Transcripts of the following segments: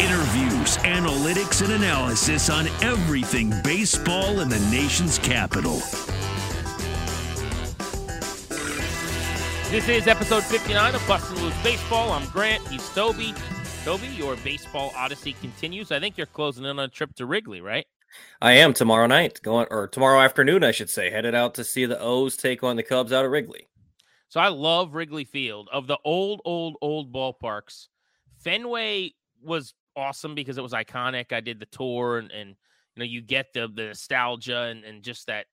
Interviews, analytics, and analysis on everything baseball in the nation's capital. This is episode 59 of Bustin' Loose Baseball. I'm Grant. He's Tobi. Tobi, your baseball odyssey continues. I think you're closing in on a trip to Wrigley, right? I am tomorrow night, going or tomorrow afternoon, I should say, headed out to see the O's take on the Cubs out at Wrigley. So I love Wrigley Field. Of the old, old, old ballparks, Fenway was awesome because it was iconic. I did the tour, and, and you know you get the the nostalgia and, and just that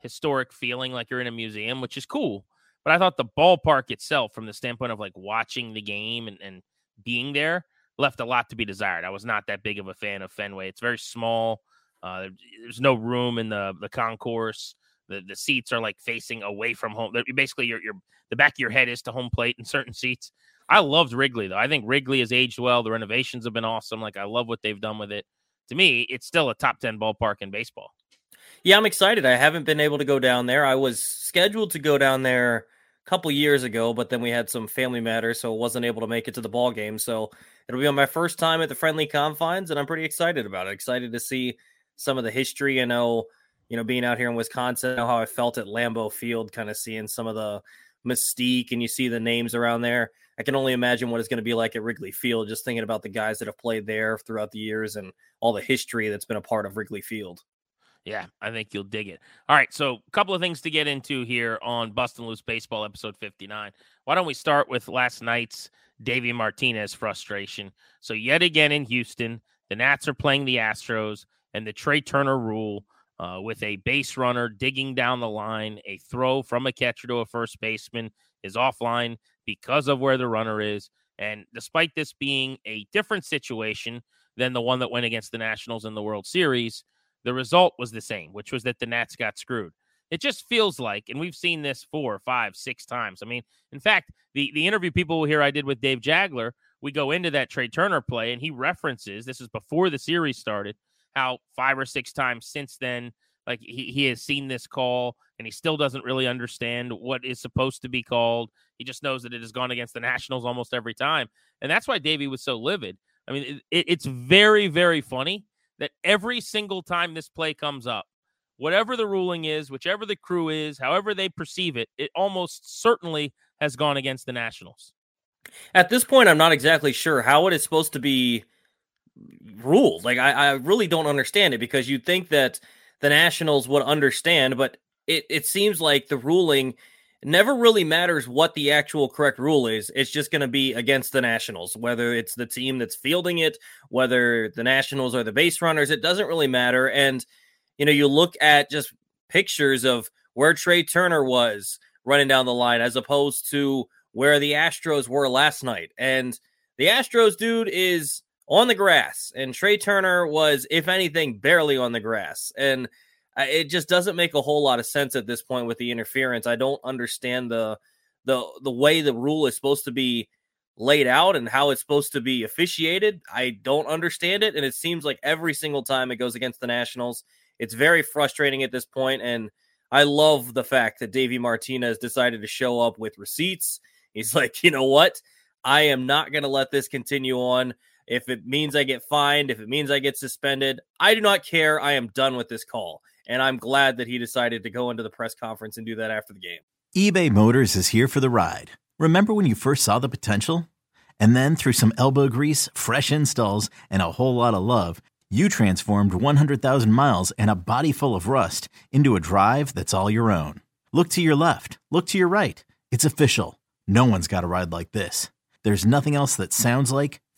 historic feeling like you're in a museum, which is cool. But I thought the ballpark itself, from the standpoint of like watching the game and, and being there, left a lot to be desired. I was not that big of a fan of Fenway. It's very small. Uh, there's no room in the the concourse. The the seats are like facing away from home. Basically, your your the back of your head is to home plate in certain seats. I loved Wrigley though. I think Wrigley has aged well. The renovations have been awesome. Like I love what they've done with it. To me, it's still a top ten ballpark in baseball. Yeah, I'm excited. I haven't been able to go down there. I was scheduled to go down there a couple years ago, but then we had some family matters, so wasn't able to make it to the ball game. So it'll be on my first time at the friendly confines, and I'm pretty excited about it. Excited to see some of the history. I know, you know, being out here in Wisconsin, I how I felt at Lambeau Field, kind of seeing some of the mystique, and you see the names around there. I can only imagine what it's going to be like at Wrigley Field, just thinking about the guys that have played there throughout the years and all the history that's been a part of Wrigley Field. Yeah, I think you'll dig it. All right, so a couple of things to get into here on Bustin' Loose Baseball episode 59. Why don't we start with last night's Davey Martinez frustration? So yet again in Houston, the Nats are playing the Astros, and the Trey Turner rule uh, with a base runner digging down the line, a throw from a catcher to a first baseman is offline because of where the runner is. And despite this being a different situation than the one that went against the Nationals in the World Series, the result was the same, which was that the Nats got screwed. It just feels like, and we've seen this four, five, six times. I mean, in fact, the the interview people here I did with Dave Jageler, we go into that Trey Turner play, and he references this is before the series started, how five or six times since then, like he, he has seen this call and he still doesn't really understand what is supposed to be called. He just knows that it has gone against the Nationals almost every time. And that's why Davey was so livid. I mean, it, it's very, very funny that every single time this play comes up, whatever the ruling is, whichever the crew is, however they perceive it, it almost certainly has gone against the Nationals. At this point, I'm not exactly sure how it is supposed to be ruled. Like, I, I really don't understand it because you'd think that the Nationals would understand, but it, it seems like the ruling never really matters what the actual correct rule is. It's just going to be against the Nationals, whether it's the team that's fielding it, whether the Nationals are the base runners. It doesn't really matter. And, you know, you look at just pictures of where Trey Turner was running down the line as opposed to where the Astros were last night. And the Astros dude is on the grass, and Trey Turner was, if anything, barely on the grass. And it just doesn't make a whole lot of sense at this point with the interference. I don't understand the the the way the rule is supposed to be laid out and how it's supposed to be officiated. I don't understand it, and it seems like every single time it goes against the Nationals, it's very frustrating at this point. And I love the fact that Davey Martinez decided to show up with receipts. He's like, you know what? I am not going to let this continue on. If it means I get fined, if it means I get suspended, I do not care. I am done with this call. And I'm glad that he decided to go into the press conference and do that after the game. eBay Motors is here for the ride. Remember when you first saw the potential? And then through some elbow grease, fresh installs, and a whole lot of love, you transformed 100,000 miles and a body full of rust into a drive that's all your own. Look to your left. Look to your right. It's official. No one's got a ride like this. There's nothing else that sounds like,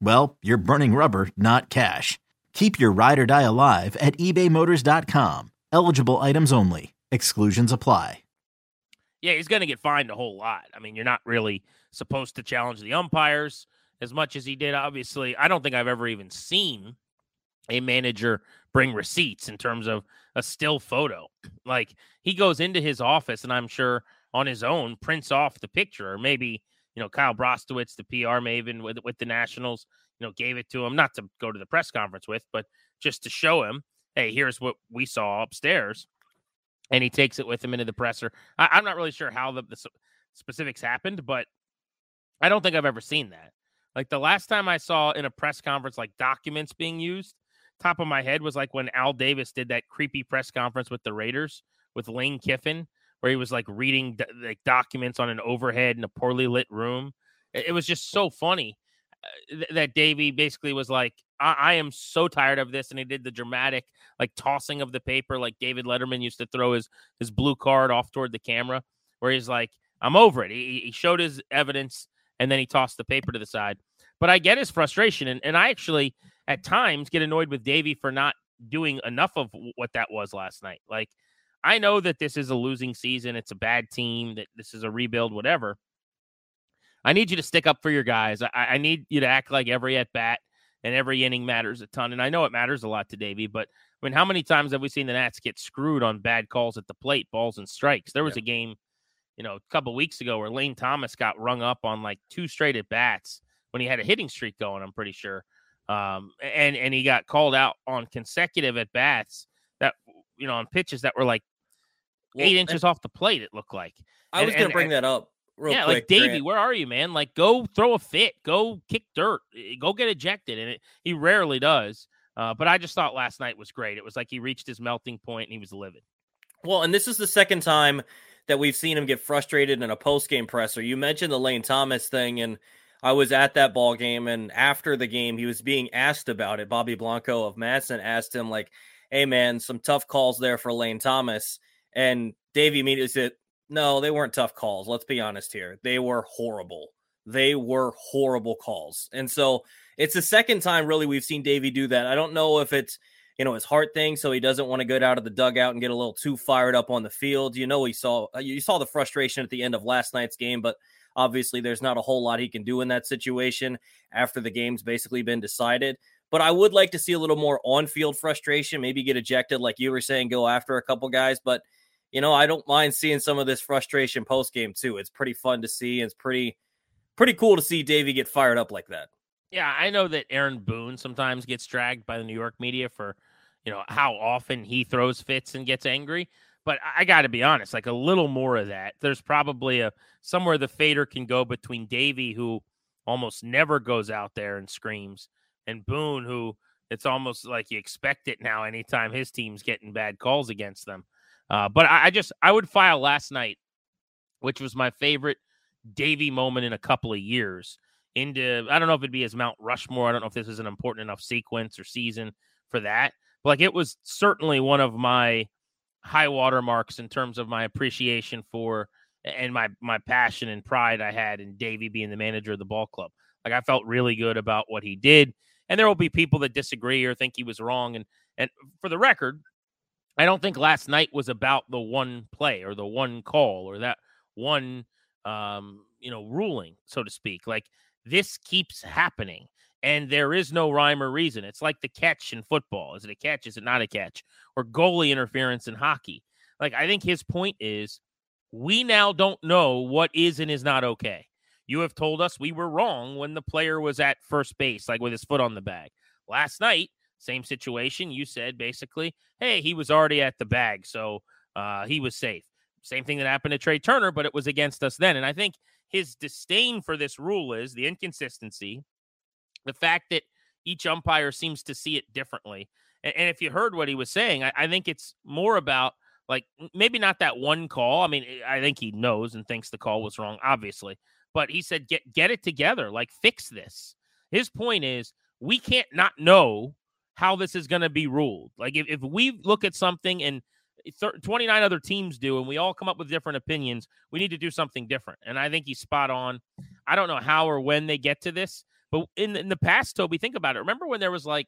well, you're burning rubber, not cash. Keep your ride or die alive at ebaymotors.com. Eligible items only. Exclusions apply. Yeah, he's going to get fined a whole lot. I mean, you're not really supposed to challenge the umpires as much as he did. Obviously, I don't think I've ever even seen a manager bring receipts in terms of a still photo. Like he goes into his office and I'm sure on his own prints off the picture, or maybe you know Kyle Brostowitz, the PR maven with with the Nationals, you know, gave it to him not to go to the press conference with, but just to show him, hey, here's what we saw upstairs, and he takes it with him into the presser. I, am not really sure how the, the specifics happened, but I don't think I've ever seen that. Like the last time I saw in a press conference, like documents being used, top of my head was like when Al Davis did that creepy press conference with the Raiders with Lane Kiffin, where he was like reading like documents on an overhead in a poorly lit room. It, was just so funny uh, th- that Davey basically was like, I-, I am so tired of this," and he did the dramatic like tossing of the paper, like David Letterman used to throw his his blue card off toward the camera, where he's like, "I'm over it." He, he showed his evidence, and then he tossed the paper to the side. But I get his frustration, and, and I actually at times get annoyed with Davey for not doing enough of what that was last night. Like, I know that this is a losing season, it's a bad team, that this is a rebuild, whatever. I need you to stick up for your guys. I, I need you to act like every at bat and every inning matters a ton. And I know it matters a lot to Davey, but I mean, how many times have we seen the Nats get screwed on bad calls at the plate, balls and strikes? There was yeah. a game, you know, a couple weeks ago where Lane Thomas got rung up on like two straight at bats when he had a hitting streak going. I'm pretty sure, um, and and he got called out on consecutive at bats you know on pitches that were like well, eight inches off the plate. It looked like. I was going to bring that up. yeah, quick, like Davey, Grant. where are you, man? Like, go throw a fit, go kick dirt, eh, go get ejected, and it, he rarely does. Uh, but I just thought last night was great. It was like he reached his melting point and he was livid. Well, and this is the second time that we've seen him get frustrated in a post game presser. You mentioned the Lane Thomas thing, and I was at that ball game, and after the game, he was being asked about it. Bobby Blanco of MASN asked him, like, "Hey, man, some tough calls there for Lane Thomas." And Davey immediately said, "No, they weren't tough calls. Let's be honest here. They were horrible. They were horrible calls." And so it's the second time really we've seen Davey do that. I don't know if it's you know his heart thing, so he doesn't want to get out of the dugout and get a little too fired up on the field. You know, he saw uh, you saw the frustration at the end of last night's game, but Obviously, there's not a whole lot he can do in that situation after the game's basically been decided. But I would like to see a little more on field frustration, maybe get ejected, like you were saying, go after a couple guys. But, you know, I don't mind seeing some of this frustration post game, too. It's pretty fun to see. It's pretty, pretty cool to see Davey get fired up like that. Yeah, I know that Aaron Boone sometimes gets dragged by the New York media for, you know, how often he throws fits and gets angry. But I got to be honest, like a little more of that. There's probably a somewhere the fader can go between Davey, who almost never goes out there and screams, and Boone, who it's almost like you expect it now anytime his team's getting bad calls against them. Uh, but I, I, just I would file last night, which was my favorite Davey moment in a couple of years. Into I don't know if it'd be as Mount Rushmore. I don't know if this is an important enough sequence or season for that. But like it was certainly one of my high water marks in terms of my appreciation for and my my passion and pride I had in Davey being the manager of the ball club. Like I felt really good about what he did. And there will be people that disagree or think he was wrong. And and for the record, I don't think last night was about the one play or the one call or that one um, you know, ruling, so to speak. Like this keeps happening and there is no rhyme or reason. It's like the catch in football. Is it a catch? Is it not a catch? Or goalie interference in hockey. Like, I think his point is we now don't know what is and is not okay. You have told us we were wrong when the player was at first base, like with his foot on the bag. Last night, same situation. You said basically, hey, he was already at the bag, so uh, he was safe. Same thing that happened to Trey Turner, but it was against us then. And I think his disdain for this rule is the inconsistency, the fact that each umpire seems to see it differently. And, and if you heard what he was saying, I, I think it's more about like maybe not that one call. I mean, I think he knows and thinks the call was wrong, obviously. But he said, get get it together, like fix this. His point is we can't not know how this is going to be ruled. Like if, if we look at something and 29 other teams do, and we all come up with different opinions, we need to do something different. And I think he's spot on. I don't know how or when they get to this, but in, in the past, Tobi, think about it. Remember when there was like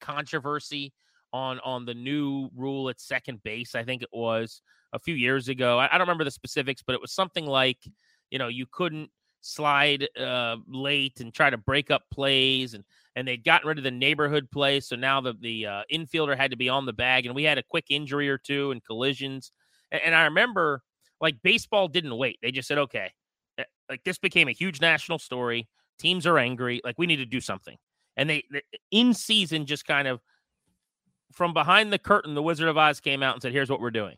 controversy on on the new rule at second base? I think it was a few years ago. I, I don't remember the specifics, but it was something like you know you couldn't slide uh, late and try to break up plays and and they'd gotten rid of the neighborhood play so now the the uh, infielder had to be on the bag and we had a quick injury or two and collisions. And, and, I remember like baseball didn't wait. They just said okay eh, like this became a huge national story. Teams are angry. Like we need to do something. And they, they in season just kind of from behind the curtain the Wizard of Oz came out and said here's what we're doing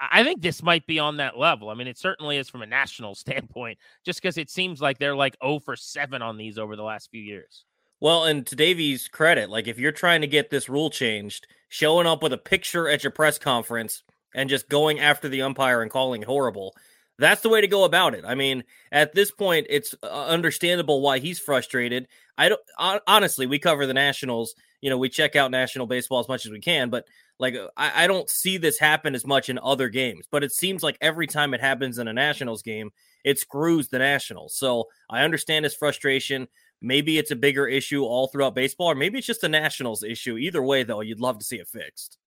I think this might be on that level. I mean, it certainly is from a national standpoint, just because it seems like they're like 0 for 7 on these over the last few years. Well, and to Davey's credit, like if you're trying to get this rule changed, showing up with a picture at your press conference and just going after the umpire and calling horrible, that's the way to go about it. I mean, at this point, it's uh, understandable why he's frustrated. I don't honestly, we cover the Nationals. You know, we check out national baseball as much as we can, but like uh, I, I don't see this happen as much in other games. But it seems like every time it happens in a Nationals game, it screws the Nationals. So I understand his frustration. Maybe it's a bigger issue all throughout baseball, or maybe it's just a Nationals issue. Either way, though, you'd love to see it fixed.